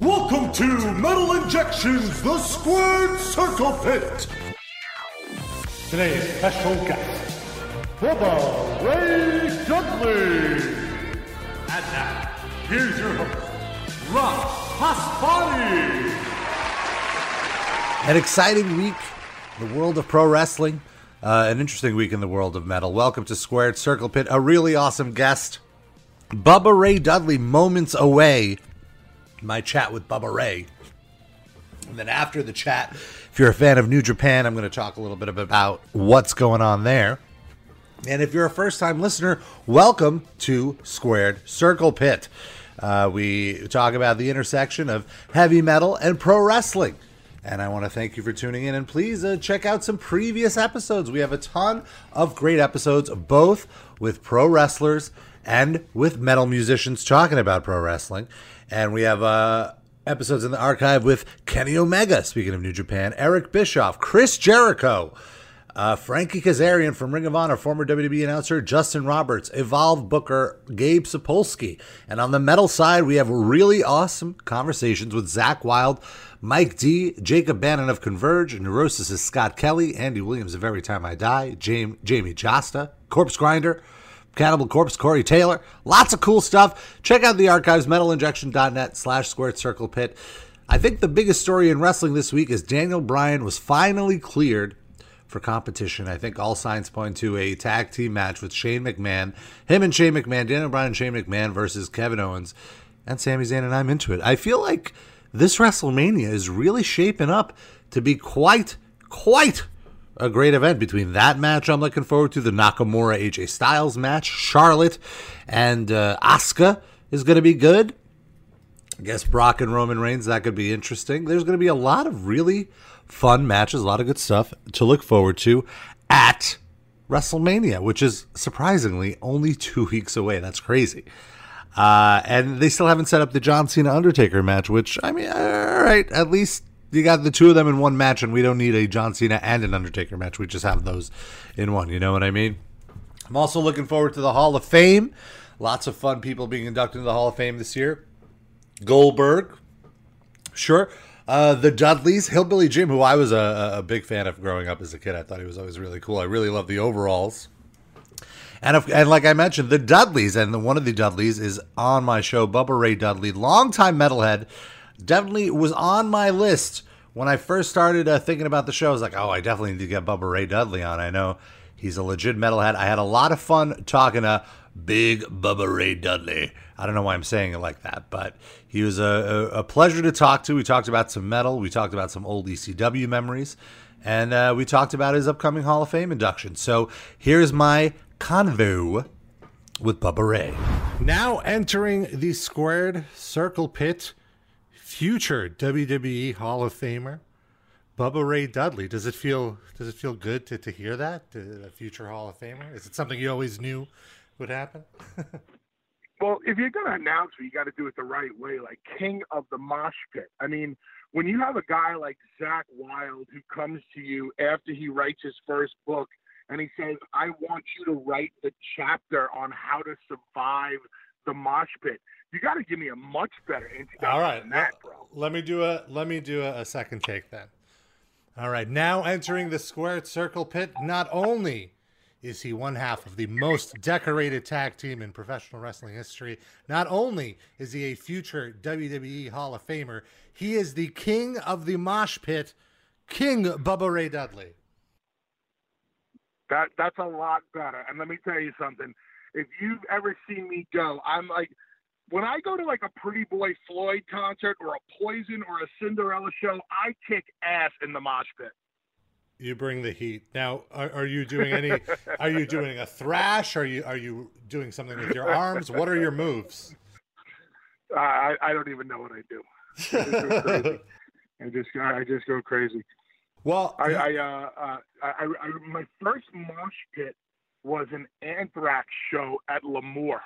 Welcome to Metal Injection's, the Squared Circle Pit. Today's special guest, Bubba Ray Dudley. And now, here's your host, Rob Pasbani. An exciting week the world of pro wrestling. Uh, an interesting week in the world of metal. Welcome to Squared Circle Pit. A really awesome guest, Bubba Ray Dudley, moments away. My chat with Bubba Ray. And then after the chat, if you're a fan of New Japan, I'm going to talk a little bit about what's going on there. And if you're a first time listener, welcome to Squared Circle Pit. Uh, we talk about the intersection of heavy metal and pro wrestling. And I want to thank you for tuning in. And please uh, check out some previous episodes. We have a ton of great episodes, both with pro wrestlers and with metal musicians talking about pro wrestling. And we have uh, episodes in the archive with Kenny Omega, speaking of New Japan, Eric Bischoff, Chris Jericho. Uh, Frankie Kazarian from Ring of Honor, former WWE announcer Justin Roberts, Evolve Booker, Gabe Sapolsky. And on the metal side, we have really awesome conversations with Zakk Wylde, Mike D, Jacob Bannon of Converge, Neurosis is Scott Kelly, Andy Williams of Every Time I Die, Jamey, Jamey Jasta, Corpse Grinder, Cannibal Corpse, Corey Taylor. Lots of cool stuff. Check out the archives, metalinjection.net slash squared circle pit. I think the biggest story in wrestling this week is Daniel Bryan was finally cleared for competition. I think all signs point to a tag team match with Shane McMahon. Him and Shane McMahon, Daniel Bryan and Shane McMahon versus Kevin Owens and Sami Zayn, and I'm into it. I feel like this WrestleMania is really shaping up to be quite, quite a great event between that match I'm looking forward to, the Nakamura AJ Styles match, Charlotte and uh, Asuka is going to be good. I guess Brock and Roman Reigns, that could be interesting. There's going to be a lot of really fun matches, a lot of good stuff to look forward to at WrestleMania, which is surprisingly only two weeks away. That's crazy. Uh, and they still haven't set up the John Cena Undertaker match, which, I mean, all right, at least you got the two of them in one match, and we don't need a John Cena and an Undertaker match. We just have those in one. You know what I mean? I'm also looking forward to the Hall of Fame. Lots of fun people being inducted into the Hall of Fame this year. Goldberg, sure. Uh, the Dudleys, Hillbilly Jim, who I was a, a big fan of growing up as a kid. I thought he was always really cool. I really love the overalls. And, if, and like I mentioned, the Dudleys, and the, one of the Dudleys is on my show, Bubba Ray Dudley, longtime metalhead, definitely was on my list when I first started uh, thinking about the show. I was like, oh, I definitely need to get Bubba Ray Dudley on. I know he's a legit metalhead. I had a lot of fun talking to Big Bubba Ray Dudley. I don't know why I'm saying it like that, but he was a, a, a pleasure to talk to. We talked about some metal, we talked about some old ECW memories, and uh, we talked about his upcoming Hall of Fame induction. So here's my convo with Bubba Ray. Now entering the squared circle pit, future WWE Hall of Famer, Bubba Ray Dudley. Does it feel does it feel good to, to hear that? A future Hall of Famer? Is it something you always knew would happen? well, if you're gonna announce it, you got to do it the right way, like king of the mosh pit. I mean, when you have a guy like Zakk Wylde who comes to you after he writes his first book and he says, I want you to write the chapter on how to survive the mosh pit. You got to give me a much better introduction All right, that. Let me do a let me do a, a second take then. All right, now entering the squared circle pit. Not only is he one half of the most decorated tag team in professional wrestling history, not only is he a future WWE Hall of Famer, he is the king of the mosh pit, King Bubba Ray Dudley. That that's a lot better. And let me tell you something. If you've ever seen me go, I'm like when I go to like a Pretty Boy Floyd concert or a Poison or a Cinderella show, I kick ass in the mosh pit. You bring the heat. Now, are, are you doing any? are you doing a thrash? Are you are you doing something with your arms? What are your moves? Uh, I I don't even know what I do. I just go crazy. I just I just go crazy. Well, I, I, uh, uh, I, I, my first mosh pit was an Anthrax show at L'Amour.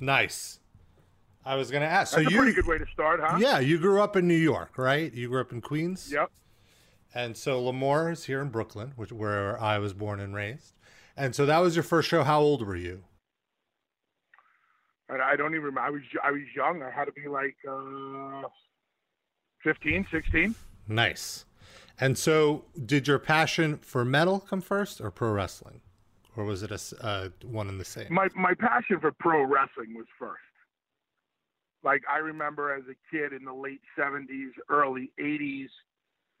Nice. I was going to ask. That's so a you, pretty good way to start, huh? Yeah, you grew up in New York, right? You grew up in Queens. Yep. And so L'Amour is here in Brooklyn, which where I was born and raised. And so that was your first show. How old were you? I, I don't even remember. I was I was young. I had to be like uh, 15, 16. Nice. And so, did your passion for metal come first, or pro wrestling, or was it a uh, one and the same? My my passion for pro wrestling was first. Like I remember as a kid in the late '70s, early '80s,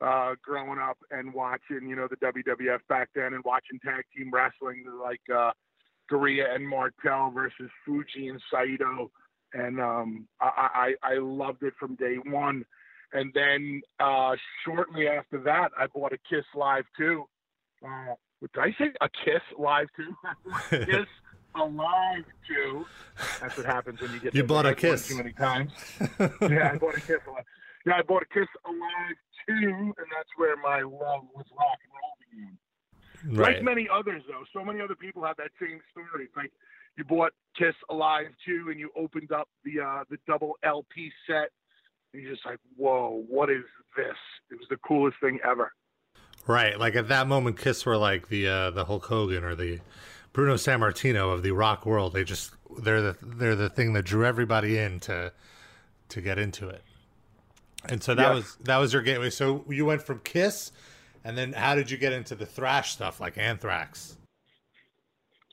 uh, growing up and watching, you know, the WWF back then, and watching tag team wrestling like uh, Garea and Martel versus Fuji and Saito, and um, I, I I loved it from day one. And then uh, shortly after that, I bought a Kiss Live too. Uh, did I say a Kiss Live too? Kiss Alive too. That's what happens when you get You bought a Kiss. too many times. yeah, I bought a Kiss Alive. Yeah, I bought a Kiss Alive too, and that's where my love with rock and roll began. right. Like many others, though, so many other people have that same story. It's like you bought Kiss Alive too, and you opened up the uh, the double LP set, and you're just like, "Whoa, what is this?" It was the coolest thing ever. Right, like at that moment, Kiss were like the uh, the Hulk Hogan or the Bruno Sammartino of the rock world. They just they're the they're the thing that drew everybody in to to get into it. And so that Yes. was that was your gateway. So you went from Kiss, and then how did you get into the thrash stuff like Anthrax?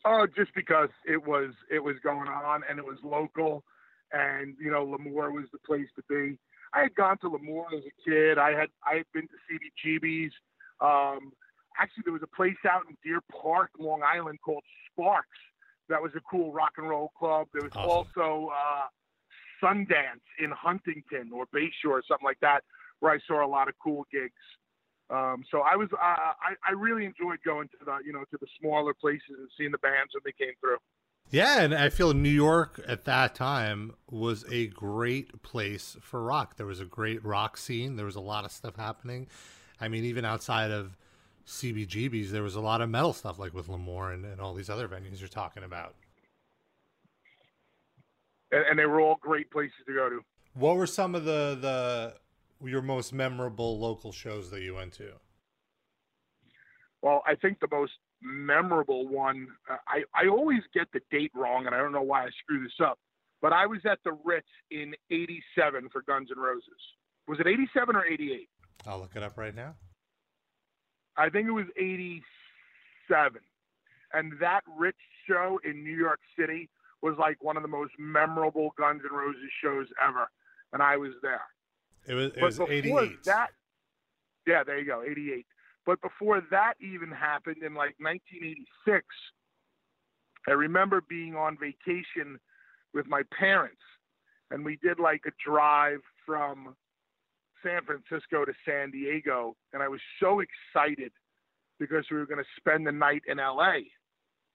Oh, just because it was it was going on and it was local, and you know L'Amour was the place to be. I had gone to L'Amour as a kid. I had I had been to CBGB's. Um, actually, there was a place out in Deer Park, Long Island, called Sparks. That was a cool rock and roll club. There was Awesome. also uh, Sundance in Huntington or Bayshore or something like that, where I saw a lot of cool gigs. Um, so I was uh, I, I really enjoyed going to the you know to the smaller places and seeing the bands when they came through. Yeah, and I feel New York at that time was a great place for rock. There was a great rock scene. There was a lot of stuff happening. I mean, even outside of CBGBs, there was a lot of metal stuff, like with L'Amour and, and all these other venues you're talking about. And, and they were all great places to go to. What were some of the the your most memorable local shows that you went to? Well, I think the most memorable one, uh, I, I always get the date wrong, and I don't know why I screw this up, but I was at the Ritz in 87 for Guns N' Roses. Was it 87 or 88? I'll look it up right now. I think it was 87. And that Ritz show in New York City was like one of the most memorable Guns N' Roses shows ever. And I was there. It was it was 88. that, yeah, there you go, 88. But before that even happened in like 1986, I remember being on vacation with my parents, and we did like a drive from San Francisco to San Diego, and I was so excited because we were going to spend the night in LA,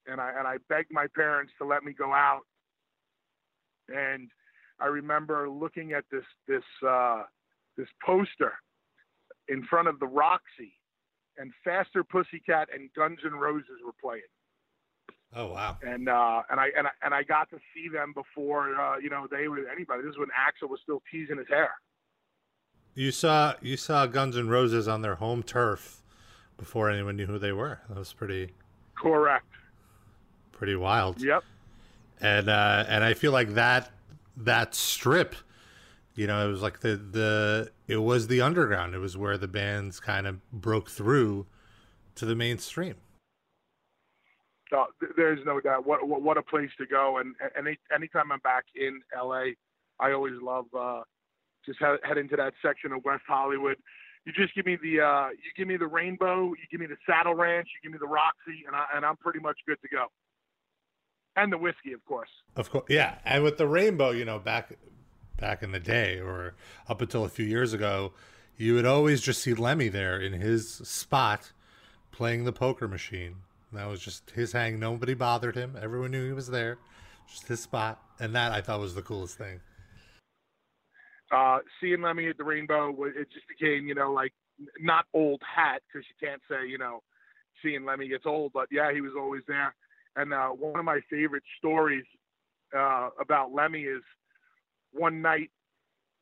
and I and I begged my parents to let me go out, and I remember looking at this this uh, this poster in front of the Roxy, and Faster Pussycat and Guns N' Roses were playing, oh wow. and uh, and I and I and I got to see them before uh, you know they were anybody. This is when Axl was still teasing his hair. You saw you saw Guns N' Roses on their home turf before anyone knew who they were. That was pretty Correct. pretty wild. Yep. and uh, and I feel like that that strip, you know, it was like the the it was the underground. It was where the bands kind of broke through to the mainstream. Uh, there's no doubt. What, what what a place to go. And and any, anytime I'm back in LA, I always love uh, just head, head into that section of West Hollywood. You just give me the uh, you give me the Rainbow, you give me the Saddle Ranch, you give me the Roxy, and I and I'm pretty much good to go. And the Whisky, of course. Of course, yeah. And with the rainbow, you know, back back in the day, or up until a few years ago, you would always just see Lemmy there in his spot playing the poker machine. That was just his hang. Nobody bothered him. Everyone knew he was there. Just his spot, and that I thought was the coolest thing. Uh, seeing Lemmy at the Rainbow, it just became, you know, like not old hat because you can't say, you know, seeing Lemmy gets old, but yeah, he was always there. And uh, one of my favorite stories uh, about Lemmy is one night,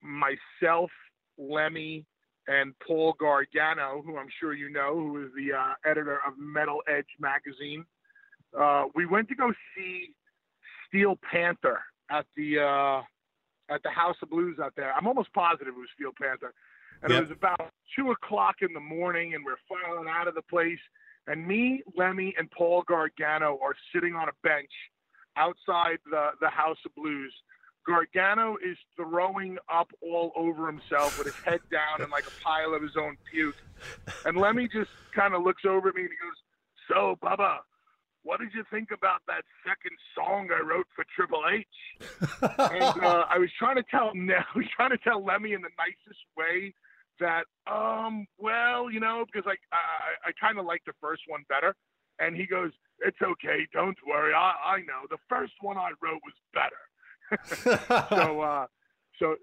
myself, Lemmy, and Paul Gargano, who I'm sure you know, who is the uh, editor of Metal Edge magazine, uh, we went to go see Steel Panther at the uh, at the House of Blues out there. I'm almost positive it was Steel Panther. and Yep. it was about two o'clock in the morning, and we're filing out of the place. And me, Lemmy, and Paul Gargano are sitting on a bench outside the the House of Blues. Gargano is throwing up all over himself with his head down and like a pile of his own puke. And Lemmy just kind of looks over at me and he goes, "So, Bubba, what did you think about that second song I wrote for Triple H?" and uh, I was trying to tell I was trying to tell Lemmy in the nicest way that, um, well, you know, because I, I, I kind of like the first one better. And he goes, "It's okay, don't worry. I, I know the first one I wrote was better." so, uh, so,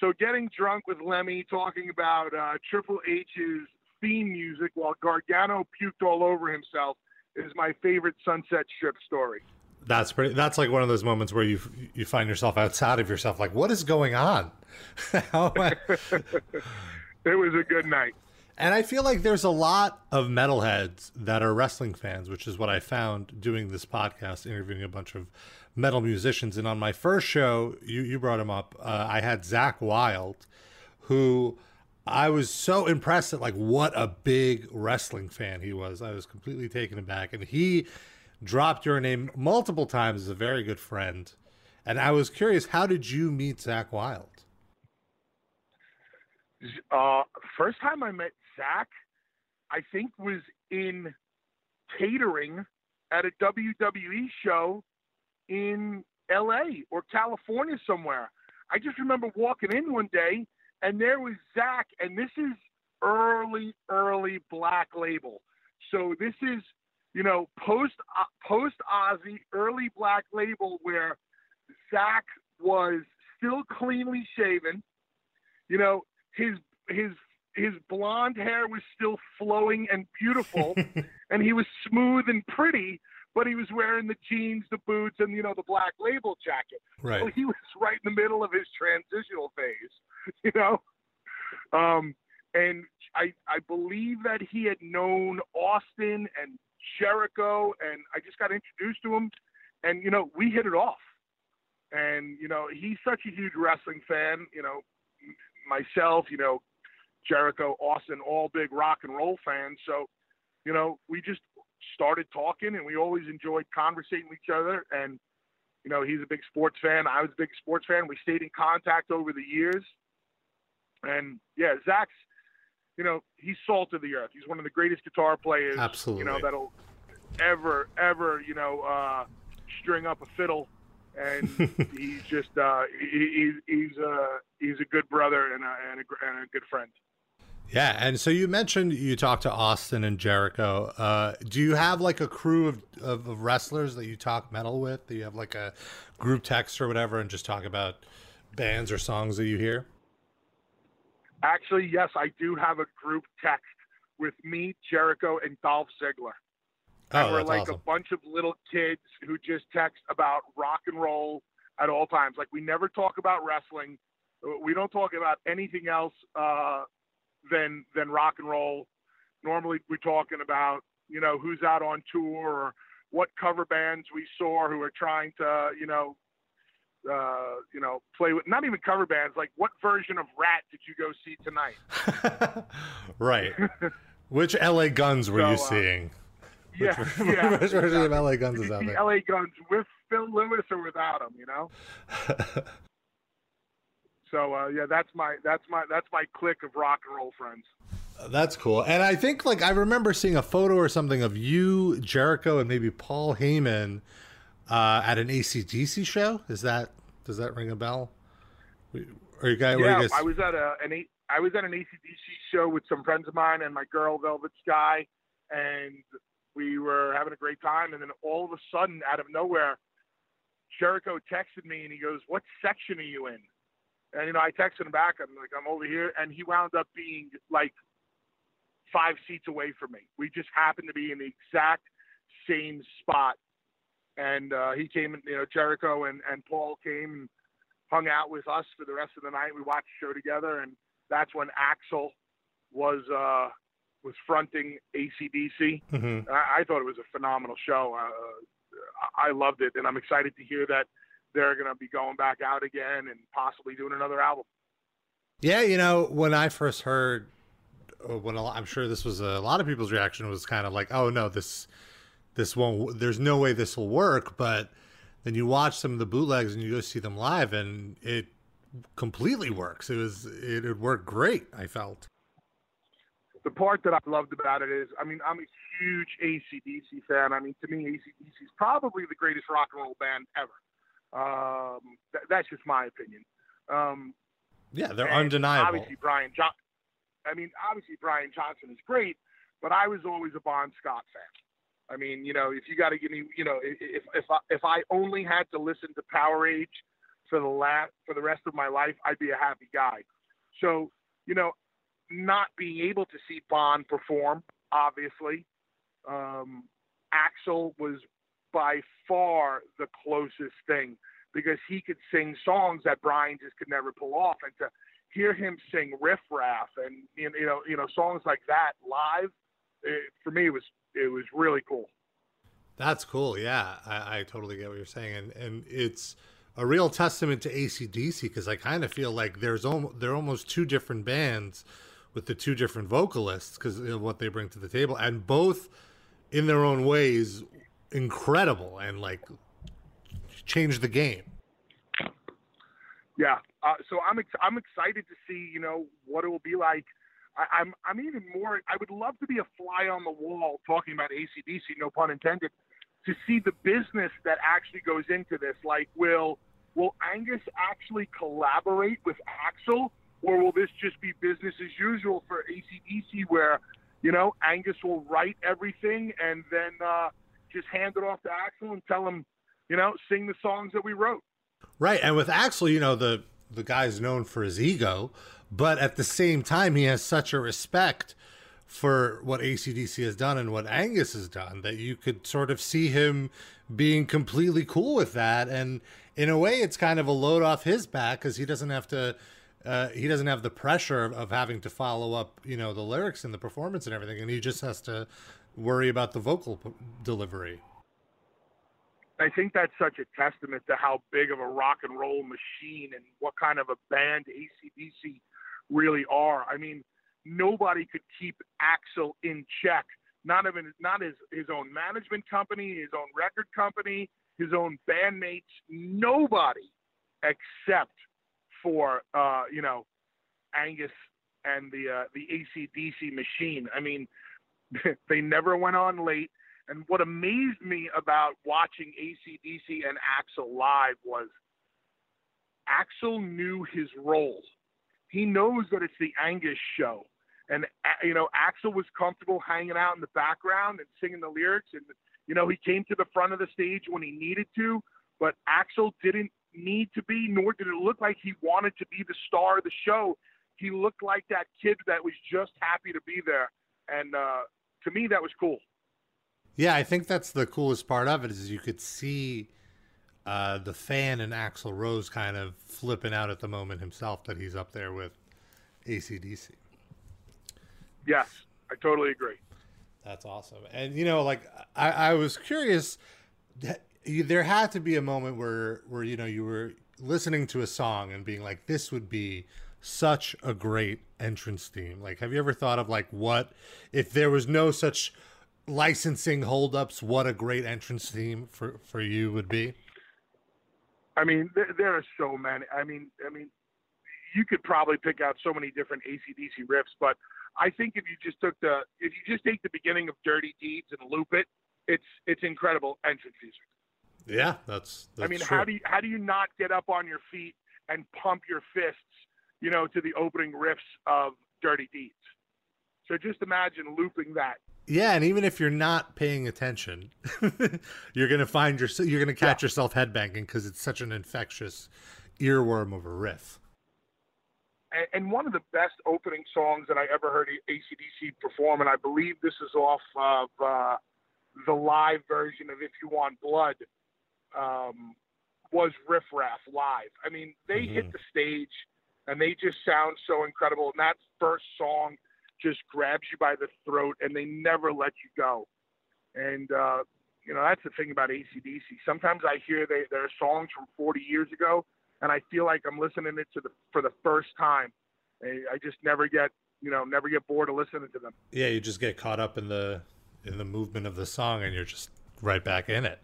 so getting drunk with Lemmy, talking about uh, Triple H's theme music while Gargano puked all over himself is my favorite Sunset Strip story. That's pretty. That's like one of those moments where you you find yourself outside of yourself, like, what is going on? How am I? It was a good night. And I feel like there's a lot of metalheads that are wrestling fans, which is what I found doing this podcast, interviewing a bunch of metal musicians. And on my first show, you, you brought him up, uh, I had Zakk Wylde, who I was so impressed at, like, what a big wrestling fan he was. I was completely taken aback. And he dropped your name multiple times as a very good friend. And I was curious, how did you meet Zakk Wylde? Uh, first time I met Zakk, I think was in catering at a WWE show in LA or California somewhere. I just remember walking in one day and there was Zakk, and this is early, early Black Label. So this is, you know, post uh, post Ozzy, early Black Label, where Zakk was still cleanly shaven. You know, his his his blonde hair was still flowing and beautiful, and he was smooth and pretty. But he was wearing the jeans, the boots, and you know the black label jacket. Right. So he was right in the middle of his transitional phase, you know. Um, and I I believe that he had known Austin and Jericho, and I just got introduced to him, and you know we hit it off. And you know he's such a huge wrestling fan. You know myself, you know Jericho, Austin, all big rock and roll fans. So you know we just started talking, and we always enjoyed conversating with each other. And you know he's a big sports fan. I was a big sports fan. We stayed in contact over the years. And yeah, Zakk's, you know, he's salt of the earth. He's one of the greatest guitar players, Absolutely. you know, that'll ever, ever, you know, uh, string up a fiddle. And he's just, uh, he, he, he's, uh, he's a good brother and a, and a, and a good friend. Yeah, and so you mentioned you talked to Austin and Jericho. Uh, do you have like a crew of, of, of wrestlers that you talk metal with? Do you have like a group text or whatever, and just talk about bands or songs that you hear? Actually, yes, I do have a group text with me, Jericho, and Dolph Ziggler. and Oh, we're that's like awesome. a bunch of little kids who just text about rock and roll at all times. Like we never talk about wrestling. We don't talk about anything else uh, than than rock and roll. Normally, we're talking about you know who's out on tour or what cover bands we saw who are trying to you know uh, you know play with not even cover bands like what version of Ratt did you go see tonight? right. Which LA Guns were So, you uh, seeing? Yeah, Which, yeah. which version of. LA Guns is out there? LA Guns with Phil Lewis or without him? You know. So uh, yeah, that's my that's my that's my clique of rock and roll friends. That's cool. And I think like I remember seeing a photo or something of you, Jericho, and maybe Paul Heyman uh, at an ACDC show. Is that does that ring a bell? Or you guys? were you yeah, guys- I was at a an A- I was at an ACDC show with some friends of mine and my girl Velvet Sky, and we were having a great time. And then all of a sudden, out of nowhere, Jericho texted me and he goes, "What section are you in?" And you know, I texted him back. I'm like, "I'm over here," and he wound up being like five seats away from me. We just happened to be in the exact same spot. And uh, he came, you know, Jericho and, and Paul came and hung out with us for the rest of the night. We watched the show together, and that's when Axl was uh, was fronting ACDC. Mhm. I, I thought it was a phenomenal show. Uh, I I loved it, and I'm excited to hear that they're going to be going back out again and possibly doing another album. Yeah, you know, when I first heard, uh, when lot, I'm sure this was a, a lot of people's reaction was kind of like, "Oh no, this this won't. There's no way this will work." But then you watch some of the bootlegs and you go see them live, and it completely works. It was it, it worked great. I felt. The part that I loved about it is, I mean, I'm a huge ACDC fan. I mean, to me, ACDC is probably the greatest rock and roll band ever. Um, th- that's just my opinion. Um, yeah, they're undeniable. Obviously, Brian John. I mean, obviously Brian Johnson is great, but I was always a Bon Scott fan. I mean, you know, if you got to give me, you know, if if I, if I only had to listen to Powerage for the last for the rest of my life, I'd be a happy guy. So, you know, not being able to see Bon perform, obviously, um, Axl was by far the closest thing because he could sing songs that Brian just could never pull off, and to hear him sing riff raff and you know you know songs like that live, it, for me it was it was really cool. That's cool. Yeah, I, I totally get what you're saying, and and it's a real testament to ACDC because I kind of feel like there's almost they're almost two different bands with the two different vocalists because of what they bring to the table, and both in their own ways incredible and like change the game. Yeah. Uh, so I'm ex- I'm excited to see you know what it will be like. I, I'm I'm even more. I would love to be a fly on the wall talking about ACDC, no pun intended, to see the business that actually goes into this. Like, will will Angus actually collaborate with Axl, or will this just be business as usual for ACDC, where you know Angus will write everything and then uh, just hand it off to Axl and tell him you know, sing the songs that we wrote. Right, and with Axl, you know, the the guy's known for his ego, but at the same time, he has such a respect for what ACDC has done and what Angus has done that you could sort of see him being completely cool with that. And in a way, it's kind of a load off his back because he doesn't have to. Uh, he doesn't have the pressure of, of having to follow up, you know, the lyrics and the performance and everything, and he just has to worry about the vocal p- delivery. I think that's such a testament to how big of a rock and roll machine and what kind of a band ACDC really are. I mean, nobody could keep Axl in check. Not even not his his own management company, his own record company, his own bandmates. Nobody except for uh, you know Angus and the uh, the ACDC machine. I mean, they never went on late. And what amazed me about watching ACDC and Axl live was Axl knew his role. He knows that it's the Angus show. And, you know, Axl was comfortable hanging out in the background and singing the lyrics. And, you know, he came to the front of the stage when he needed to, but Axl didn't need to be, nor did it look like he wanted to be the star of the show. He looked like that kid that was just happy to be there. And uh, to me, that was cool. Yeah, I think that's the coolest part of it is you could see uh, the fan and Axl Rose kind of flipping out at the moment himself that he's up there with ACDC. Yes, I totally agree. That's awesome. And you know, like I, I was curious, there had to be a moment where where you know you were listening to a song and being like, this would be such a great entrance theme. Like, have you ever thought of like what if there was no such licensing holdups, what a great entrance theme for for you would be? I mean, there, there are so many. I mean, I mean, you could probably pick out so many different ACDC riffs, but I think if you just took the if you just take the beginning of Dirty Deeds and loop it, it's it's incredible entrance music. Yeah, that's. that's I mean, true. how do you how do you not get up on your feet and pump your fists, you know, to the opening riffs of Dirty Deeds? So just imagine looping that yeah, and even if you're not paying attention, you're gonna find yourself you're gonna catch yeah. yourself headbanging because it's such an infectious earworm of a riff. And, and, one of the best opening songs that I ever heard ACDC perform, and I believe this is off of uh, the live version of "If You Want Blood," um, was Riff Raff live. I mean, they mm-hmm. hit the stage and they just sound so incredible. And that first song just grabs you by the throat and they never let you go. And, uh, you know, that's the thing about ACDC. Sometimes I hear they, their songs from 40 years ago and I feel like I'm listening it to the, for the first time. I, I just never get you know never get bored of listening to them. Yeah, you just get caught up in the in the movement of the song, and you're just right back in it.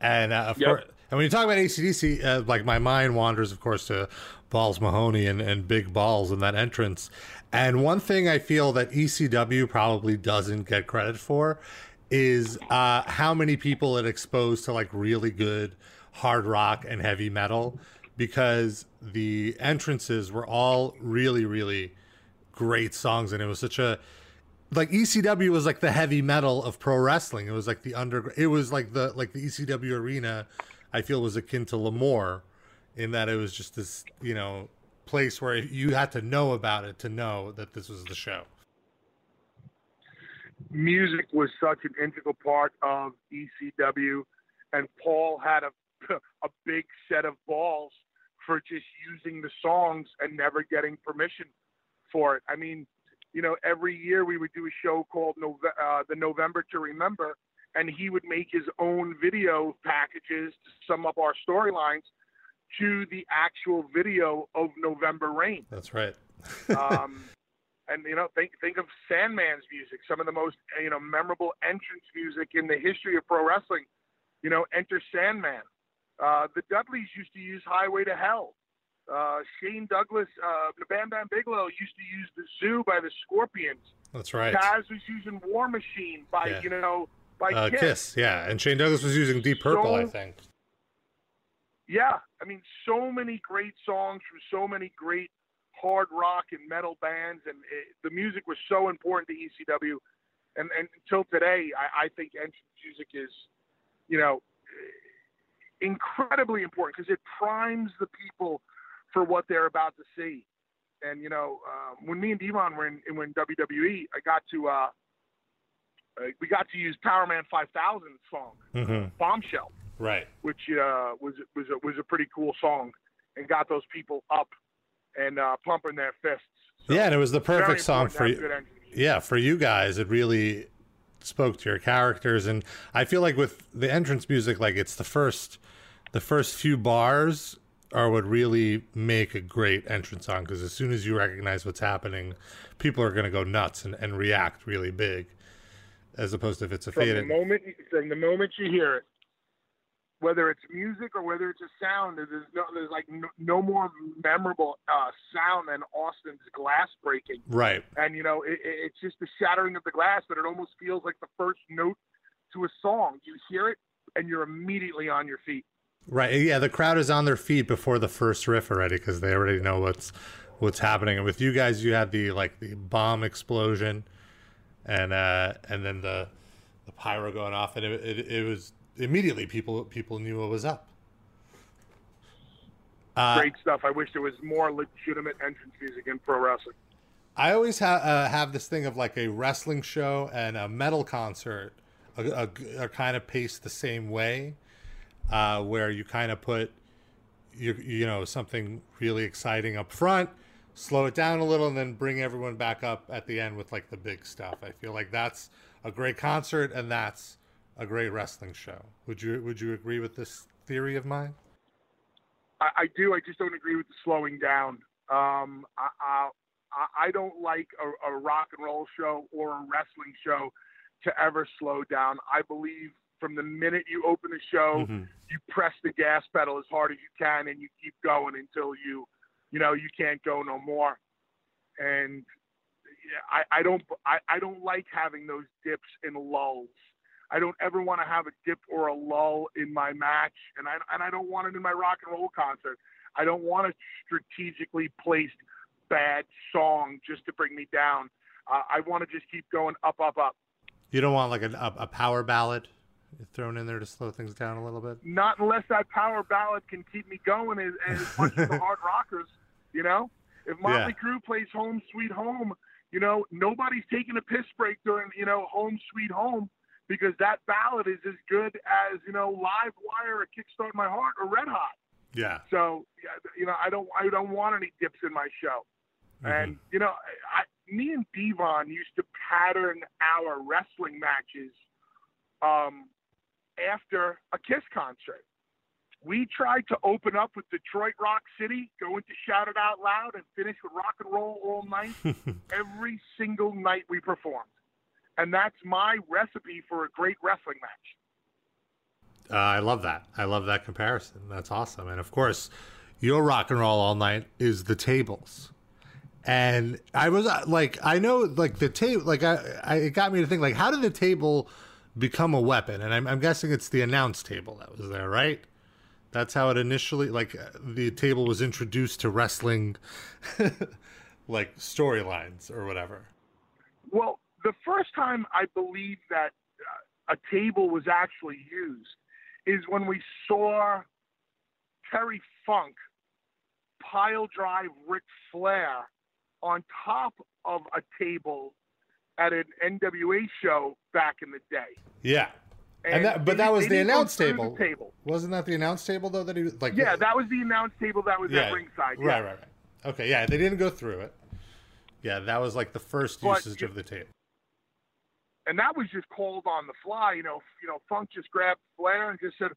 And uh, of Yep. course, and when you talk about ACDC, uh, like my mind wanders, of course, to Balls Mahoney and, and Big Balls in that entrance. And one thing I feel that ECW probably doesn't get credit for is uh, how many people it exposed to like really good hard rock and heavy metal because the entrances were all really, really great songs. And it was such a, like ECW was like the heavy metal of pro wrestling. It was like the under. It was like the like the ECW arena. I feel was akin to L'Amour, in that it was just this you know place where you had to know about it to know that this was the show. music was such an integral part of ECW, and Paul had a a big set of balls for just using the songs and never getting permission for it. I mean, you know, every year we would do a show called Nove- uh, the November to Remember, and he would make his own video packages to sum up our storylines to the actual video of November Rain That's right. um, and you know, think think of Sandman's music, some of the most you know memorable entrance music in the history of pro wrestling. You know, Enter Sandman. Uh, the Dudleys used to use Highway to Hell. Uh, Shane Douglas, uh, Bam Bam Bigelow used to use The Zoo by the Scorpions. That's right. Taz was using War Machine by Yeah. you know by Uh, Kiss. Kiss, yeah, and Shane Douglas was using Deep Purple, I think. Yeah, I mean, so many great songs from so many great hard rock and metal bands, and it, the music was so important to ECW. And, and until today, I, I think entrance music is, you know, incredibly important because it primes the people for what they're about to see. And you know, um, when me and Devon were in, were in WWE, I got to uh, uh, we got to use Powerman 5000 song hmm Bombshell Right. which uh, was was a, was a pretty cool song, and got those people up and uh, pumping their fists. So, Yeah, and it was the perfect song for you. yeah, for you guys, it really spoke to your characters, and I feel like with the entrance music, like it's the first, the first few bars are what really make a great entrance song because as soon as you recognize what's happening, people are going to go nuts and, and react really big, as opposed to if it's a From the moment from the moment you hear it, whether it's music or whether it's a sound, there's no there's like no, no more memorable uh, sound than Austin's glass breaking. Right. And you know, it, it- it's just the shattering of the glass, but it almost feels like the first note to a song. You hear it, and you're immediately on your feet. Right. Yeah, the crowd is on their feet before the first riff already because they already know what's what's happening. And with you guys, you had the like the bomb explosion, and uh, and then the the pyro going off, and it, it, it was immediately people people knew what was up. Uh, Great stuff. I wish there was more legitimate entrance music in pro wrestling. I always ha- uh, have this thing of like a wrestling show and a metal concert are, are, are kind of paced the same way, uh, where you kind of put you you know something really exciting up front, slow it down a little, and then bring everyone back up at the end with like the big stuff. I feel like that's a great concert and that's a great wrestling show. Would you would you agree with this theory of mine? I, I do. I just don't agree with the slowing down. Um, I, I, I don't like a, a rock and roll show or a wrestling show to ever slow down. I believe from the minute you open a show, Mhm. you press the gas pedal as hard as you can and you keep going until you, you know, you can't go no more. And I, I don't, I, I don't like having those dips and lulls. I don't ever want to have a dip or a lull in my match, and I and I don't want it in my rock and roll concert. I don't want a strategically placed bad song just to bring me down. Uh, I want to just keep going up, up, up. You don't want like a, a, power ballad thrown in there to slow things down a little bit. Not unless that power ballad can keep me going as, as much as the hard rockers. You know, if Motley Crue plays Home Sweet Home, you know nobody's taking a piss break during you know Home Sweet Home because that ballad is as good as you know Live Wire or Kickstart My Heart or Red Hot. Yeah. So yeah, you know, I don't I don't want any dips in my show. And you know, I, me and Devon used to pattern our wrestling matches um, after a Kiss concert. We tried to open up with Detroit Rock City, go into Shout It Out Loud, and finish with Rock and Roll All Night every single night we performed. And that's my recipe for a great wrestling match. Uh, I love that. I love that comparison. That's awesome. And of course, your rock and roll all night is the tables. And I was uh, like, I know, like the table, like I, I, it got me to think, like, how did the table become a weapon? And I'm, I'm guessing it's the announce table that was there, right? That's how it initially, like, uh, the table was introduced to wrestling, like storylines or whatever. Well, the first time I believe that uh, a table was actually used is when we saw Terry Funk pile drive Ric Flair on top of a table at an NWA show back in the day. Yeah. And, and that, but that was the announce table. the table. Wasn't that the announce table though? That he was like. Yeah, that was the announce table that was yeah, at ringside. Yeah. Right, right, right. Okay, yeah, they didn't go through it. Yeah, that was like the first but, usage of the table. And that was just called on the fly. You know, you know, Funk just grabbed Flair and just said,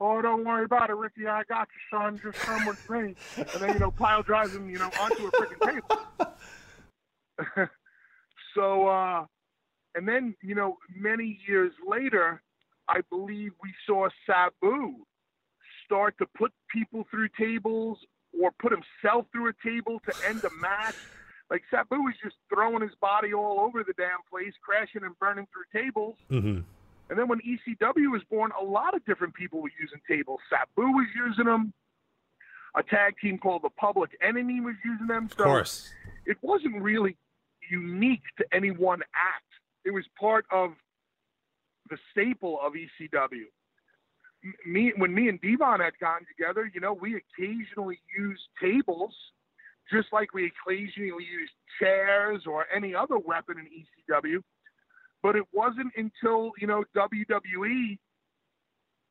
"Oh, don't worry about it, Ricky. I got you, son. Just come with me." And then you know, pile drives him, you know, onto a freaking table. so, uh, and then you know, many years later, I believe we saw Sabu start to put people through tables or put himself through a table to end a match. Like Sabu was just throwing his body all over the damn place, crashing and burning through tables. Mm-hmm. And then when ECW was born, a lot of different people were using tables. Sabu was using them. A tag team called the Public Enemy was using them. So of course. It wasn't really unique to any one act. It was part of the staple of ECW. Me, when me and Devon had gotten together, you know, we occasionally used tables, just like we occasionally used chairs or any other weapon in ECW. But it wasn't until you know WWE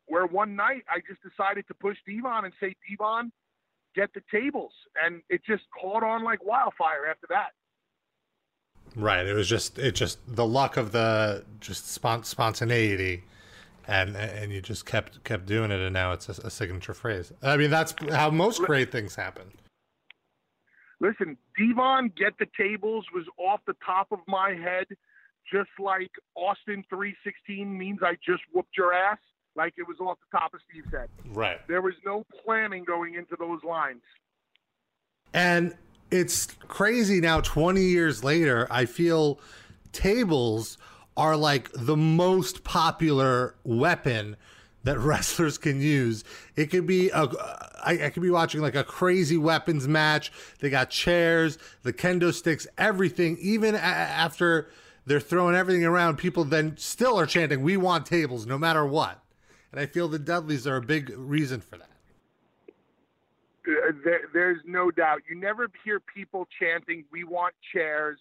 where one night I just decided to push Devon and say, Devon, get the tables, and it just caught on like wildfire after that. Right. It was just it just the luck of the just spont- spontaneity, and and you just kept kept doing it, and now it's a, a signature phrase. I mean, that's how most great things happen. Listen, Devon, get the tables was off the top of my head, just like Austin three sixteen means I just whooped your ass. Like it was off the top of Steve's head. Right. There was no planning going into those lines. And it's crazy now 20 years later i feel tables are like the most popular weapon that wrestlers can use. It could be a I, I could be watching like a crazy weapons match. They got chairs the kendo sticks everything. Even a- after they're throwing everything around people then still are chanting we want tables no matter what. And i feel the dudleys are a big reason for that uh, there, there's no doubt. You never hear people chanting, "We want chairs,"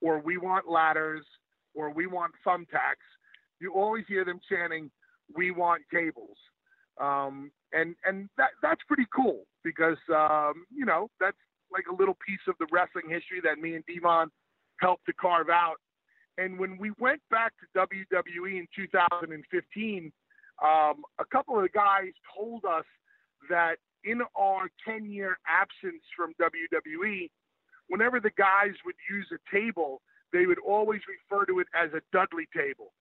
or "We want ladders," or "We want thumbtacks." You always hear them chanting, "We want tables," um, and and that that's pretty cool because um, you know that's like a little piece of the wrestling history that me and Devon helped to carve out. And when we went back to WWE in 2015, um, a couple of the guys told us that in our 10 year absence from WWE, whenever the guys would use a table, they would always refer to it as a Dudley table.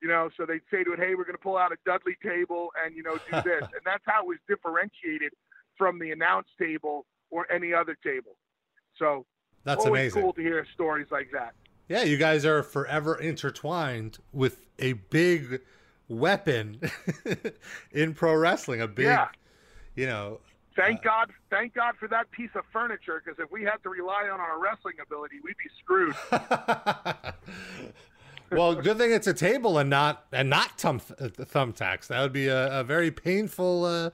You know, so they'd say to it, hey, we're going to pull out a Dudley table and, you know, do this. and that's how it was differentiated from the announce table or any other table. So that's always amazing. cool to hear stories like that. Yeah, you guys are forever intertwined with a big weapon in pro wrestling, a big yeah you know. Thank uh, God, thank God for that piece of furniture, because if we had to rely on our wrestling ability, we'd be screwed. well, good thing it's a table and not and not thumb thumbtacks. That would be a, a very painful uh,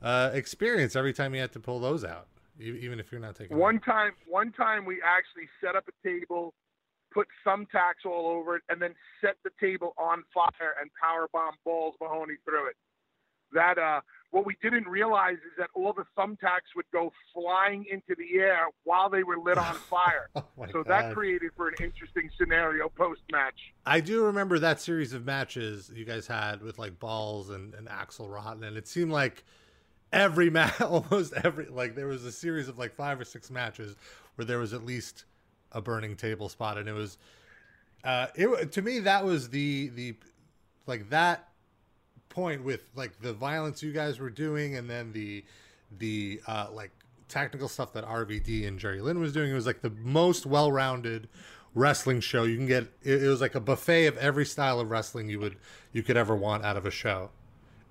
uh, experience every time you had to pull those out, even if you're not taking. One time, one time we actually set up a table, put thumbtacks all over it, and then set the table on fire and power bomb balls Mahoney through it. That uh, what we didn't realize is that all the thumbtacks would go flying into the air while they were lit on fire. oh so God. that created for an interesting scenario post match. I do remember that series of matches you guys had with like balls and, and Axl Rotten, and it seemed like every match, almost every like there was a series of like five or six matches where there was at least a burning table spot, and it was uh, it to me that was the the like that point with like the violence you guys were doing, and then the the uh, like technical stuff that RVD and Jerry Lynn was doing. It was like the most well rounded wrestling show you can get. It, it, was like a buffet of every style of wrestling you would you could ever want out of a show.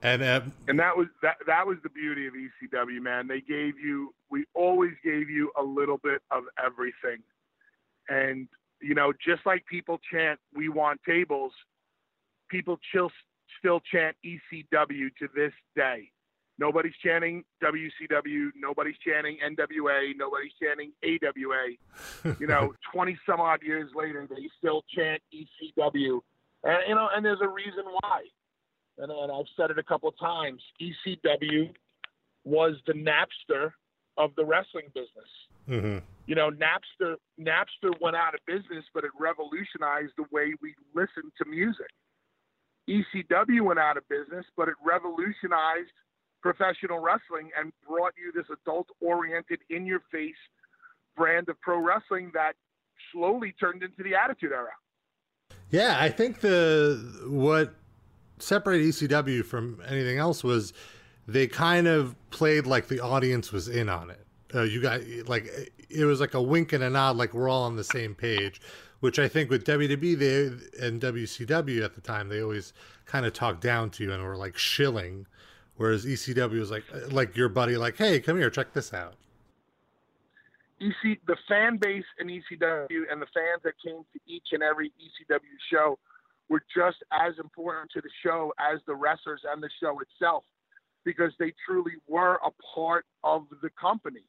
And uh, and that was that that was the beauty of ECW, man. They gave you we always gave you a little bit of everything. And you know, just like people chant "We want tables," people chill, still chant ECW to this day. Nobody's chanting WCW. Nobody's chanting NWA. Nobody's chanting AWA. you know, 20 some odd years later, they still chant ECW. And, you know, and there's a reason why. And, and I've said it a couple of times. ECW was the Napster of the wrestling business. Mm-hmm. You know, Napster Napster went out of business, but it revolutionized the way we listen to music. ECW went out of business, but it revolutionized professional wrestling and brought you this adult oriented, in your face brand of pro wrestling that slowly turned into the Attitude Era. Yeah, I think the what separated ECW from anything else was they kind of played like the audience was in on it. Uh, you got like it was like a wink and a nod, like we're all on the same page. Which I think with WWE they and WCW at the time they always kind of talked down to you and were like shilling Whereas ECW was like uh, like your buddy, like, hey, come here, check this out. EC the fan base in ECW and the fans that came to each and every ECW show were just as important to the show as the wrestlers and the show itself because they truly were a part of the company.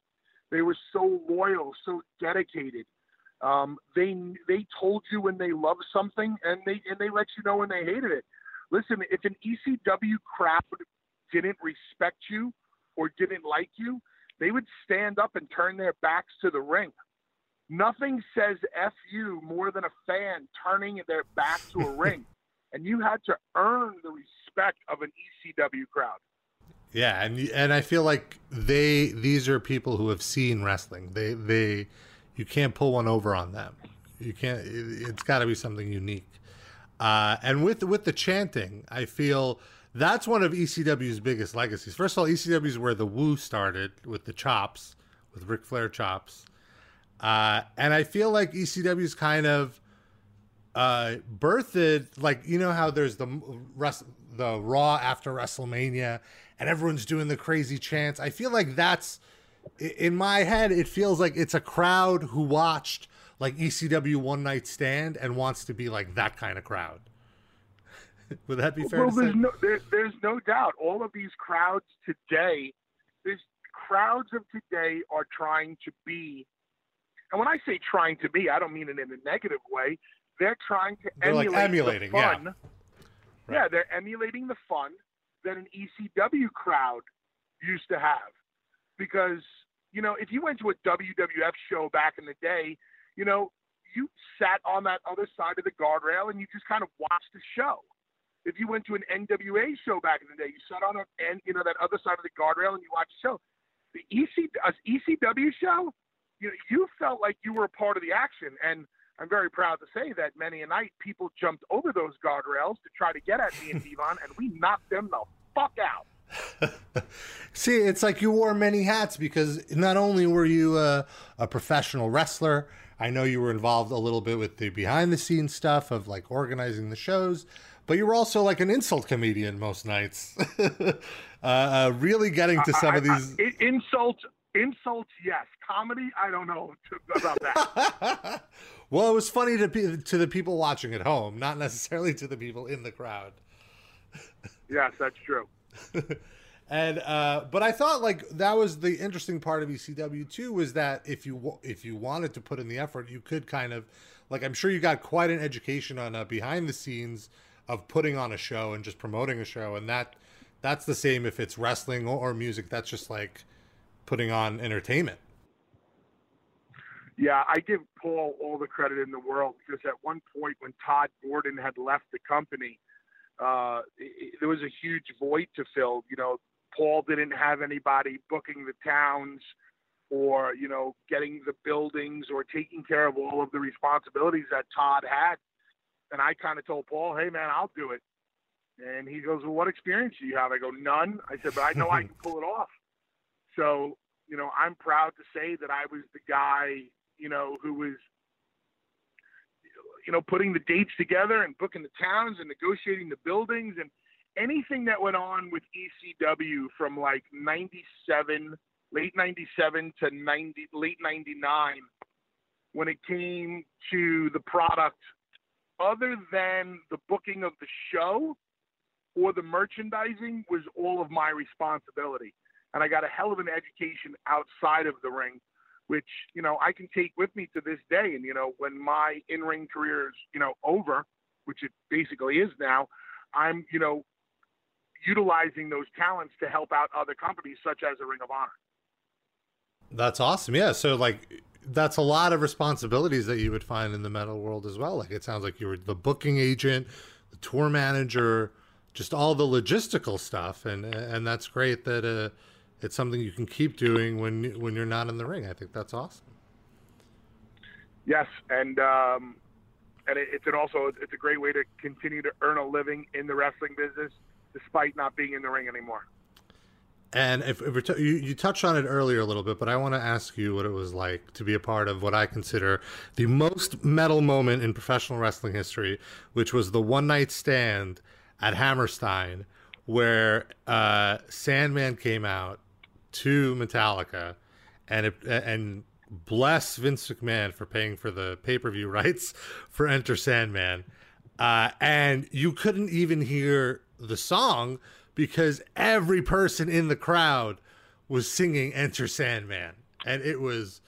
They were so loyal, so dedicated. Um, they they told you when they loved something and they and they let you know when they hated it. Listen, if an ECW crowd didn't respect you or didn't like you, they would stand up and turn their backs to the ring. Nothing says F you more than a fan turning their back to a ring. And you had to earn the respect of an ECW crowd. Yeah, and and I feel like they these are people who have seen wrestling. They they you can't pull one over on them. You can't. It, has got to be something unique. Uh, and with with the chanting, I feel that's one of ECW's biggest legacies. First of all, ECW is where the Woo started with the chops, with Ric Flair chops. Uh, and I feel like ECW's kind of uh, birthed, like, you know how there's the, the Raw after WrestleMania and everyone's doing the crazy chants. I feel like that's, in my head, it feels like it's a crowd who watched like ECW One Night Stand and wants to be like that kind of crowd. Would that be fair well, there's? No, there, there's no doubt. All of these crowds today, these crowds of today are trying to be, and when I say trying to be, I don't mean it in a negative way. They're trying to they're emulate like emulating, the fun. Yeah. Right. yeah, they're emulating the fun that an ECW crowd used to have. Because, you know, if you went to a WWF show back in the day, you know, you sat on that other side of the guardrail and you just kind of watched the show if you went to an NWA show back in the day, you sat on a, and you know that other side of the guardrail and you watched the show. The EC uh, ECW show, you know, you felt like you were a part of the action, and I'm very proud to say that many a night people jumped over those guardrails to try to get at me and Devon, and we knocked them the fuck out. See, it's like you wore many hats because not only were you a, a, professional wrestler, I know you were involved a little bit with the behind the scenes stuff of like organizing the shows, but you were also like an insult comedian most nights. uh, uh, really getting to some I, of these I, I, insults. Insults, yes. Comedy, I don't know about that. well, it was funny to be, to the people watching at home, not necessarily to the people in the crowd. yes, that's true. and uh, but I thought like that was the interesting part of ECW too was that if you if you wanted to put in the effort, you could kind of like I'm sure you got quite an education on uh, behind the scenes of putting on a show and just promoting a show and that that's the same if it's wrestling or, or music. That's just like putting on entertainment. Yeah i give paul all the credit in the world because at one point when Tod Gordon had left the company uh, there was a huge void to fill you know Paul didn't have anybody booking the towns or, you know, getting the buildings or taking care of all of the responsibilities that Tod had. And I kind of told Paul, hey, man, I'll do it. And he goes, well, what experience do you have? I go, none. I said, but I know I can pull it off. So, you know, I'm proud to say that I was the guy, you know, who was, you know, putting the dates together and booking the towns and negotiating the buildings and anything that went on with ECW from like 97, late 97 to 90, late 99 when it came to the product other than the booking of the show or the merchandising was all of my responsibility. And I got a hell of an education outside of the ring, which, you know, I can take with me to this day. And, you know, when my in ring career is, you know, over, which it basically is now, I'm, you know, utilizing those talents to help out other companies such as a Ring of Honor. That's awesome. Yeah. So like that's a lot of responsibilities that you would find in the metal world as well. Like it sounds like you were the booking agent, the tour manager, just all the logistical stuff, and and that's great that uh, it's something you can keep doing when when you're not in the ring. I think that's awesome. Yes, and um, and it, it's an also it's a great way to continue to earn a living in the wrestling business despite not being in the ring anymore. And if, if t- you, you touched on it earlier a little bit, but I want to ask you what it was like to be a part of what I consider the most metal moment in professional wrestling history, which was the one night stand at Hammerstein, where uh, Sandman came out to Metallica, and it, and bless Vince McMahon for paying for the pay per view rights for Enter Sandman, uh, and you couldn't even hear the song because every person in the crowd was singing Enter Sandman and it was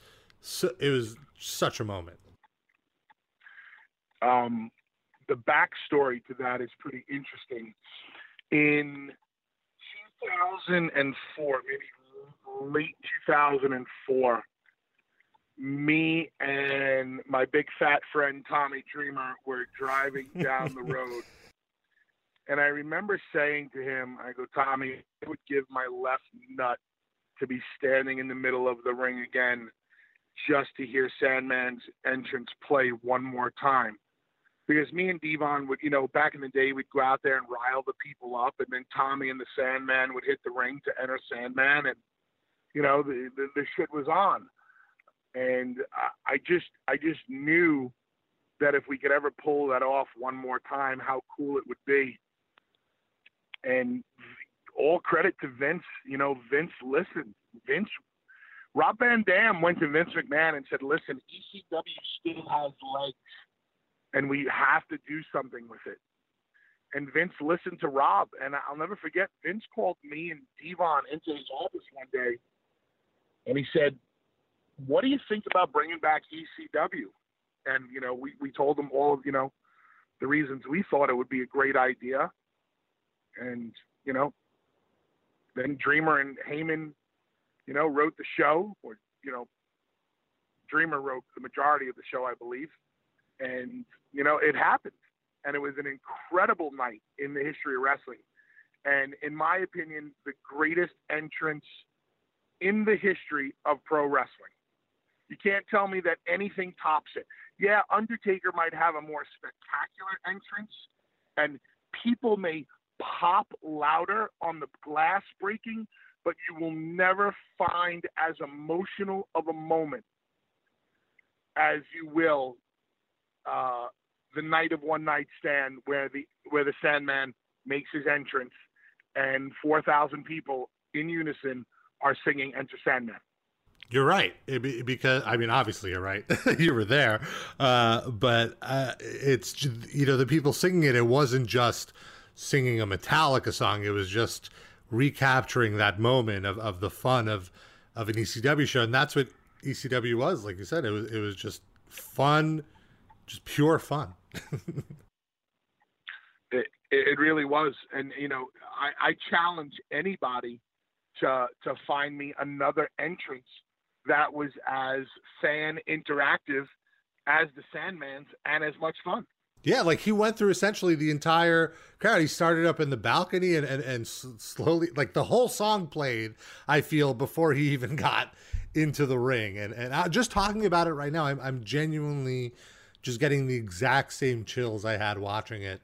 it was such a moment. Um the backstory to that is pretty interesting. In 2004, maybe late 2004, me and my big fat friend Tommy Dreamer were driving down the road and I remember saying to him, I go, Tommy, I would give my left nut to be standing in the middle of the ring again just to hear Sandman's entrance play one more time. Because me and Devon would, you know, back in the day, we'd go out there and rile the people up, and then Tommy and the Sandman would hit the ring to enter Sandman, and you know, the the, the shit was on. And I, I just, I just knew that if we could ever pull that off one more time, how cool it would be and all credit to Vince. You know, Vince listened. Vince, Rob Van Dam went to Vince McMahon and said, "Listen, ECW still has legs, and we have to do something with it." And Vince listened to Rob, and I'll never forget. Vince called me and Devon into his office one day, and he said, "What do you think about bringing back ECW?" And you know, we we told him all of you know the reasons we thought it would be a great idea. And you know, then Dreamer and Heyman, you know, wrote the show, or you know, Dreamer wrote the majority of the show, I believe, and you know, it happened, and it was an incredible night in the history of wrestling, and in my opinion, the greatest entrance in the history of pro wrestling. You can't tell me that anything tops it. Yeah, Undertaker might have a more spectacular entrance, and people may pop louder on the glass breaking, but you will never find as emotional of a moment as you will uh, the night of one night stand where the where the Sandman makes his entrance and four thousand people in unison are singing "Enter Sandman." You're right, it, because I mean, obviously, you're right. you were there, uh, but uh, it's you know the people singing it. It wasn't just singing a Metallica song. It was just recapturing that moment of, of the fun of of an ECW show, and that's what ECW was. Like you said, it was it was just fun, just pure fun. it it really was, and you know, I, I challenge anybody to to find me another entrance that was as fan interactive as the Sandman's and as much fun. Yeah, like he went through essentially the entire crowd. He started up in the balcony and, and, and slowly, like the whole song played, I feel, before he even got into the ring. And, and I, just talking about it right now, I'm, I'm genuinely just getting the exact same chills I had watching it.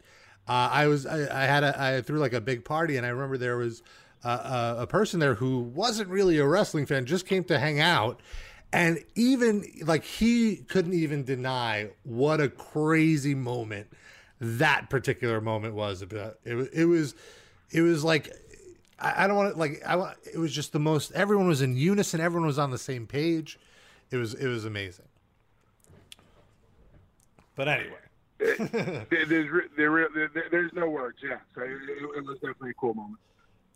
Uh, I was, I, I, had a, I threw like a big party and I remember there was a, person there who wasn't really a wrestling fan, just came to hang out. And even like he couldn't even deny what a crazy moment that particular moment was it, it was it was like I, I don't want to like I it was just the most everyone was in unison everyone was on the same page. It was it was amazing. But anyway. There's there, there, there's no words. Yeah. So it, it was definitely a cool moment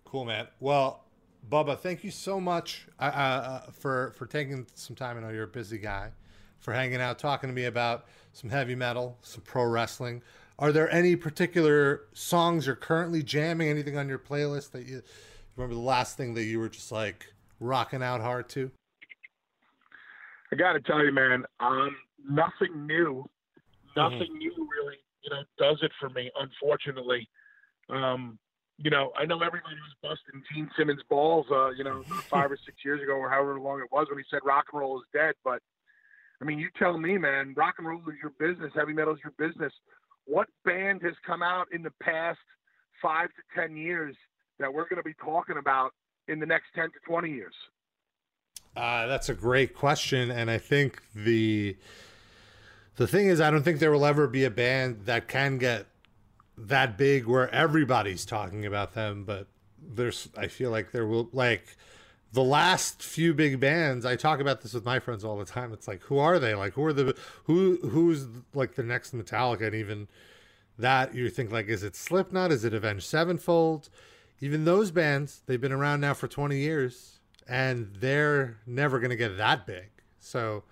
cool man well Bubba, thank you so much uh, uh, for for taking some time. I know you're a busy guy, for hanging out, talking to me about some heavy metal, some pro wrestling. Are there any particular songs you're currently jamming? Anything on your playlist that you remember the last thing that you were just like rocking out hard to? I got to tell you, man, um, nothing new, nothing mm-hmm. new really, you know, does it for me. Unfortunately, um, you know, I know everybody was busting Gene Simmons balls, uh, you know, five or six years ago or however long it was when he said rock and roll is dead. But I mean, you tell me, man, rock and roll is your business, heavy metal is your business. What band has come out in the past five to ten years that we're going to be talking about in the next ten to twenty years? Uh, that's a great question, and I think the the thing is, I don't think there will ever be a band that can get that big where everybody's talking about them, but there's I feel like there will like the last few big bands I talk about this with my friends all the time. It's like who are they? Like who are the who who's like the next Metallica and even that you think like is it Slipknot? Is it Avenged Sevenfold? Even those bands, they've been around now for 20 years and they're never going to get that big. So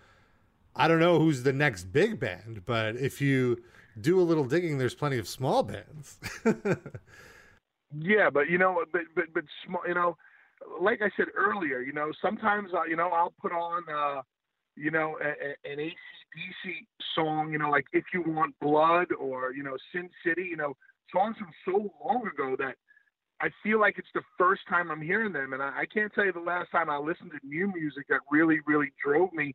I don't know who's the next big band, but if you do a little digging, there's plenty of small bands. yeah, but you know, but but but small, you know, like I said earlier, you know, sometimes uh, you know I'll put on uh, you know a, a, an ACDC song, you know, like if you want blood or you know Sin City, you know, songs from so long ago that I feel like it's the first time I'm hearing them, and I, I can't tell you the last time I listened to new music that really really drove me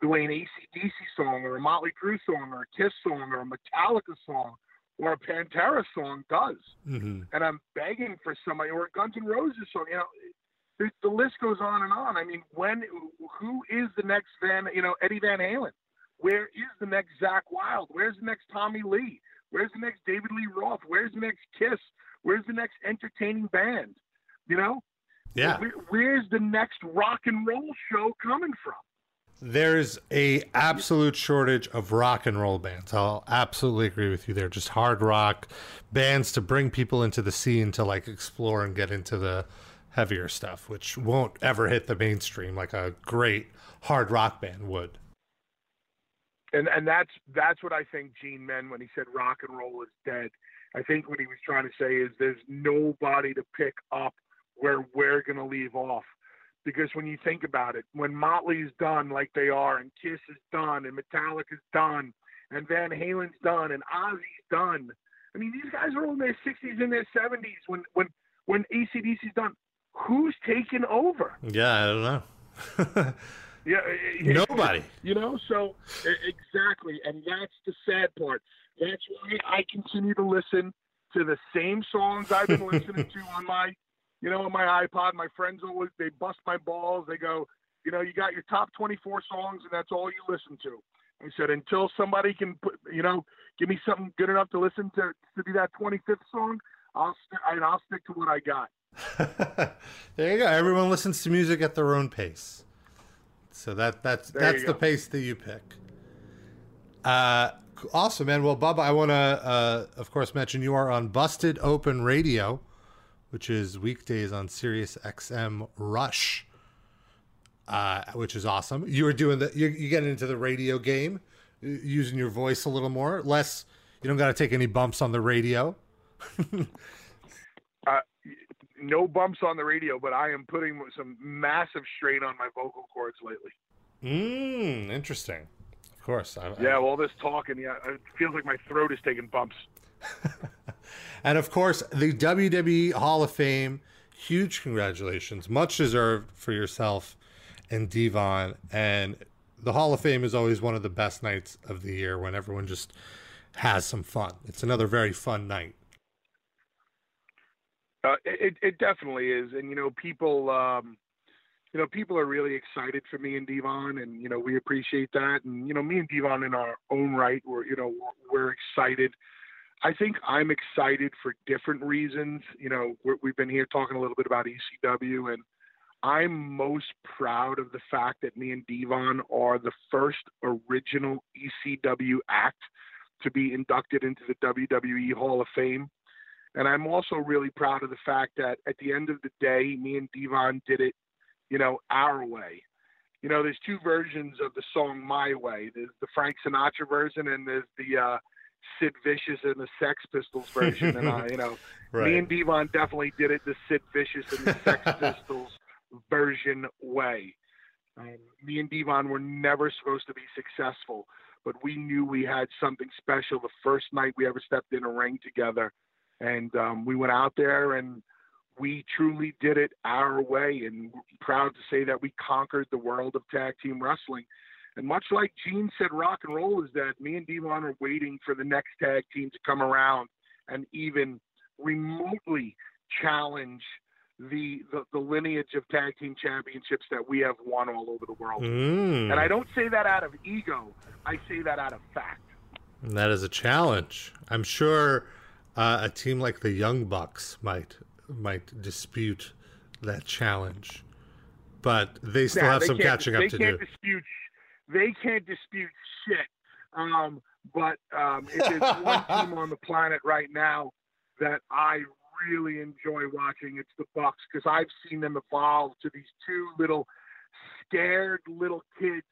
the way an ACDC song or a Motley Crue song or a Kiss song or a Metallica song or a Pantera song does. Mm-hmm. And I'm begging for somebody or a Guns N' Roses song. You know, the, the list goes on and on. I mean, when who is the next Van? You know, Eddie Van Halen. Where is the next Zakk Wylde? Where's the next Tommy Lee? Where's the next David Lee Roth? Where's the next Kiss? Where's the next entertaining band? You know, yeah. Where, where's the next rock and roll show coming from? There's a absolute shortage of rock and roll bands. I'll absolutely agree with you there. Just hard rock bands to bring people into the scene to like explore and get into the heavier stuff, which won't ever hit the mainstream like a great hard rock band would. And and that's that's what I think Gene meant when he said rock and roll is dead. I think what he was trying to say is there's nobody to pick up where we're going to leave off because when you think about it, when Motley's done like they are, and Kiss is done, and Metallica's done, and Van Halen's done, and Ozzy's done. I mean, these guys are all in their 60s and their 70s when when when ACDC's done. Who's taking over? Yeah, I don't know. yeah, nobody. You know, so exactly, and that's the sad part. That's why I continue to listen to the same songs I've been listening to on my you know, on my iPod, my friends always they bust my balls. They go, you know, you got your top 24 songs and that's all you listen to. I said until somebody can put, you know, give me something good enough to listen to to be that 25th song, I'll st- and I'll stick to what I got. there you go. Everyone listens to music at their own pace. So that that's there that's the pace that you pick. Uh, awesome, man. Well, Bubba, I want to, uh, of course, mention you are on Busted Open Radio which is weekdays on Sirius XM Rush, uh, which is awesome. You were doing the you you getting into the radio game, using your voice a little more, less. You don't got to take any bumps on the radio. uh, no bumps on the radio, but I am putting some massive strain on my vocal cords lately. Mm, interesting. Of course. I, yeah, all this talking, yeah, it feels like my throat is taking bumps. and of course, the WWE Hall of Fame. Huge congratulations, much deserved for yourself and Devon. And the Hall of Fame is always one of the best nights of the year when everyone just has some fun. It's another very fun night. Uh, it it definitely is, and you know people, um, you know people are really excited for me and Devon, and you know we appreciate that, and you know me and Devon in our own right, we're you know we're, we're excited. I think I'm excited for different reasons. You know we have been here talking a little bit about ECW, and I'm most proud of the fact that me and Devon are the first original ECW act to be inducted into the WWE Hall of Fame. And I'm also really proud of the fact that at the end of the day, me and Devon did it, you know, our way. You know, there's two versions of the song My Way. There's the Frank Sinatra version and there's the uh, Sid Vicious and the Sex Pistols version. and, I, you know, right. me and Devon definitely did it the Sid Vicious and the Sex Pistols version way. Um, me and Devon were never supposed to be successful, but we knew we had something special the first night we ever stepped in a ring together and um, we went out there and we truly did it our way and proud to say that we conquered the world of tag team wrestling and much like gene said rock and roll is that me and devon are waiting for the next tag team to come around and even remotely challenge the, the, the lineage of tag team championships that we have won all over the world. Mm. and i don't say that out of ego. I say that out of fact. And that is a challenge. I'm sure uh, a team like the Young Bucks might might dispute that challenge, but they still have some catching up to do. Dispute, they can't dispute shit. Um, but um, if there's one team on the planet right now that I really enjoy watching, it's the Bucks because I've seen them evolve to these two little scared little kids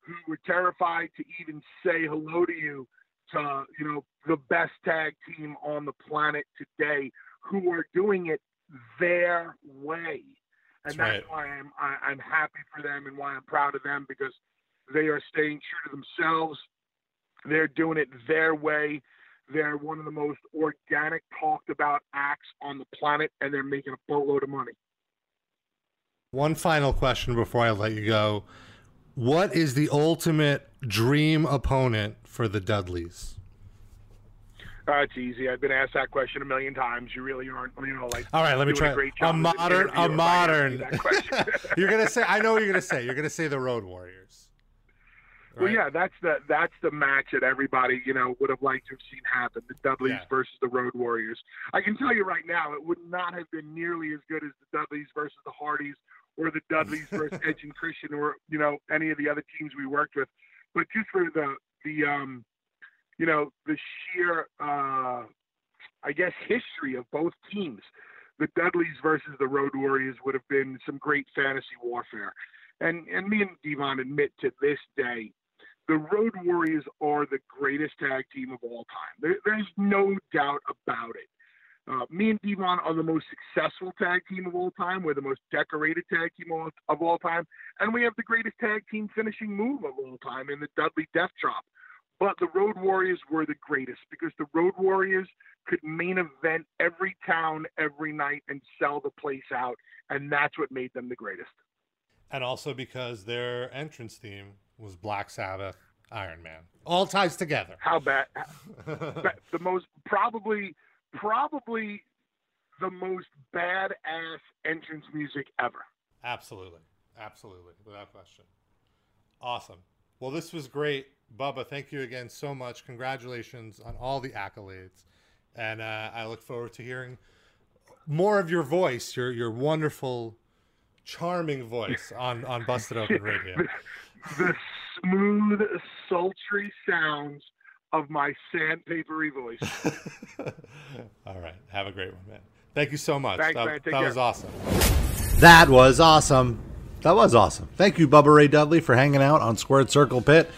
who were terrified to even say hello to you to you know the best tag team on the planet today who are doing it their way and that's, that's right. why I'm I, am i am happy for them and why I'm proud of them because they are staying true to themselves. They're doing it their way. They're one of the most organic, talked about acts on the planet, and they're making a boatload of money. One final question before I let you go. What is the ultimate dream opponent for the Dudleys? Uh, it's easy. I've been asked that question a million times. You really aren't, you know, like. All right, let me try. A, a modern, a modern. you're gonna say. I know what you're gonna say. You're gonna say the Road Warriors. Right? Well, yeah, that's the that's the match that everybody you know would have liked to have seen happen: the Dudleys yeah. versus the Road Warriors. I can tell you right now, it would not have been nearly as good as the Dudleys versus the Hardys, or the Dudleys versus Edge and Christian, or you know any of the other teams we worked with. But just for the the um, you know, the sheer, uh, I guess, history of both teams. The Dudleys versus the Road Warriors would have been some great fantasy warfare. And, and me and Devon admit to this day, the Road Warriors are the greatest tag team of all time. There, there's no doubt about it. Uh, me and Devon are the most successful tag team of all time. We're the most decorated tag team of, of all time. And we have the greatest tag team finishing move of all time in the Dudley Death Drop. But the Road Warriors were the greatest because the Road Warriors could main event every town every night and sell the place out. And that's what made them the greatest. And also because their entrance theme was Black Sabbath, Iron Man. All ties together. How bad? the most, probably, probably the most badass entrance music ever. Absolutely. Absolutely. Without question. Awesome. Well, this was great. Bubba, thank you again so much. Congratulations on all the accolades. And uh, I look forward to hearing more of your voice, your your wonderful, charming voice on, on Busted Open Radio. The, the smooth, sultry sounds of my sandpapery voice. all right. Have a great one, man. Thank you so much. Thanks, that, man. that was awesome. That was awesome. That was awesome. Thank you, Bubba Ray Dudley, for hanging out on Squared Circle Pit.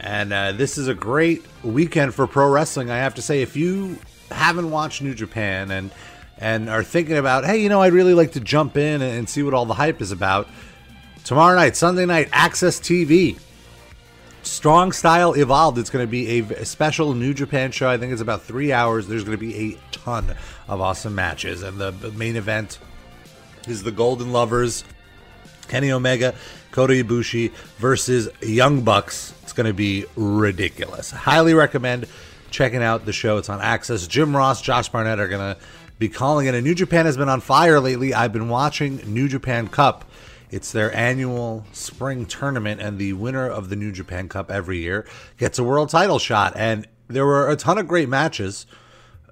And uh, this is a great weekend for pro wrestling. I have to say, if you haven't watched New Japan and and are thinking about, hey, you know, I'd really like to jump in and see what all the hype is about. Tomorrow night, Sunday night, AXS TV. Strong Style Evolved. It's going to be a, special New Japan show. I think it's about three hours. There's going to be a ton of awesome matches. And the, the main event is the Golden Lovers, Kenny Omega, Kota Ibushi versus Young Bucks. It's going to be ridiculous. Highly recommend checking out the show. It's on AXS. Jim Ross, Josh Barnett are going to be calling it. And New Japan has been on fire lately. I've been watching New Japan Cup it's their annual spring tournament, and the winner of the New Japan Cup every year gets a world title shot. And there were a ton of great matches.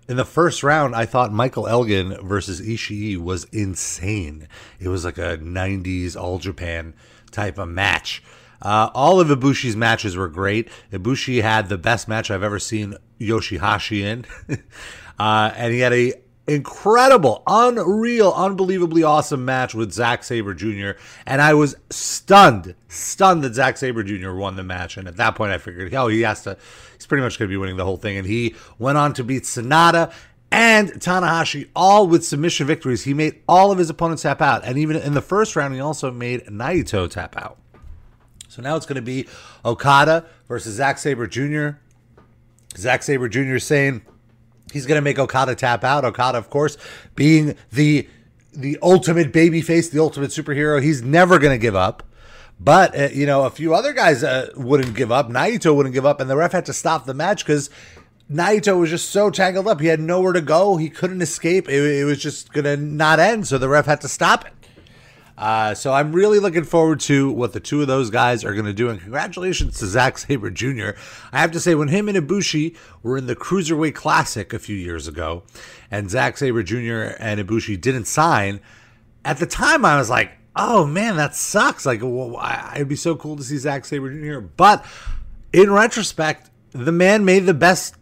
In the first round, I thought Michael Elgin versus Ishii was insane. It was like a 90s All Japan type of match. Uh, all of Ibushi's matches were great. Ibushi had the best match I've ever seen Yoshihashi in. uh, and he had a incredible, unreal, unbelievably awesome match with Zack Sabre Jr. And I was stunned, stunned that Zack Sabre Jr. won the match. And at that point, I figured, oh, he has to, he's pretty much going to be winning the whole thing. And he went on to beat Sanada and Tanahashi, all with submission victories. He made all of his opponents tap out. And even in the first round, he also made Naito tap out. So now it's going to be Okada versus Zack Sabre Jr. Zack Sabre Jr. saying, He's going to make Okada tap out. Okada, of course, being the the ultimate babyface, the ultimate superhero, he's never going to give up. But uh, you know, a few other guys uh, wouldn't give up. Naito wouldn't give up, and the ref had to stop the match because Naito was just so tangled up. He had nowhere to go. He couldn't escape. It, it was just going to not end. So the ref had to stop it. Uh, so I'm really looking forward to what the two of those guys are going to do. And congratulations to Zack Sabre Jr. I have to say, when him and Ibushi were in the Cruiserweight Classic a few years ago, and Zack Sabre Jr. and Ibushi didn't sign, at the time I was like, oh man, that sucks. Like, well, it'd be so cool to see Zack Sabre Jr. But in retrospect, the man made the best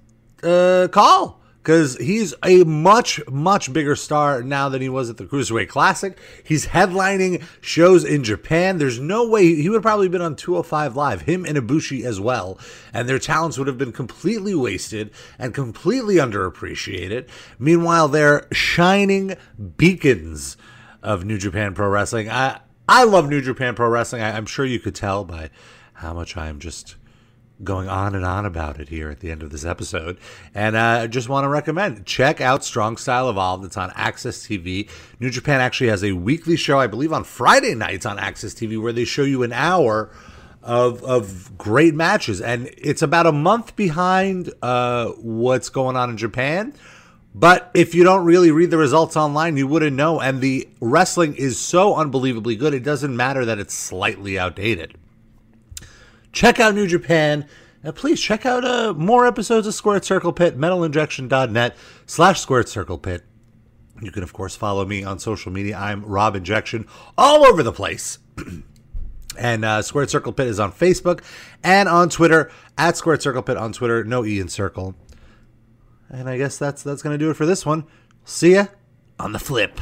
uh, call because he's a much, much bigger star now than he was at the Cruiserweight Classic. He's headlining shows in Japan. There's no way he would probably been on 205 Live, him and Ibushi as well, and their talents would have been completely wasted and completely underappreciated. Meanwhile, they're shining beacons of New Japan Pro Wrestling. I I love New Japan Pro Wrestling. I, I'm sure you could tell by how much I am just going on and on about it here at the end of this episode. And I uh, just want to recommend check out Strong Style Evolved. It's on AXS TV. New Japan actually has a weekly show, I believe, on Friday nights on AXS TV, where they show you an hour of of great matches, and it's about a month behind uh, what's going on in Japan. But if you don't really read the results online, you wouldn't know. And the wrestling is so unbelievably good, it doesn't matter that it's slightly outdated. Check out New Japan. And please check out uh, more episodes of Squared Circle Pit, metalinjection.net slash Squared Circle Pit. You can, of course, follow me on social media. I'm Rob Injection all over the place. and uh, Squared Circle Pit is on Facebook and on Twitter at Squared Circle Pit on Twitter. No E in circle. And I guess that's that's going to do it for this one. See ya on the flip.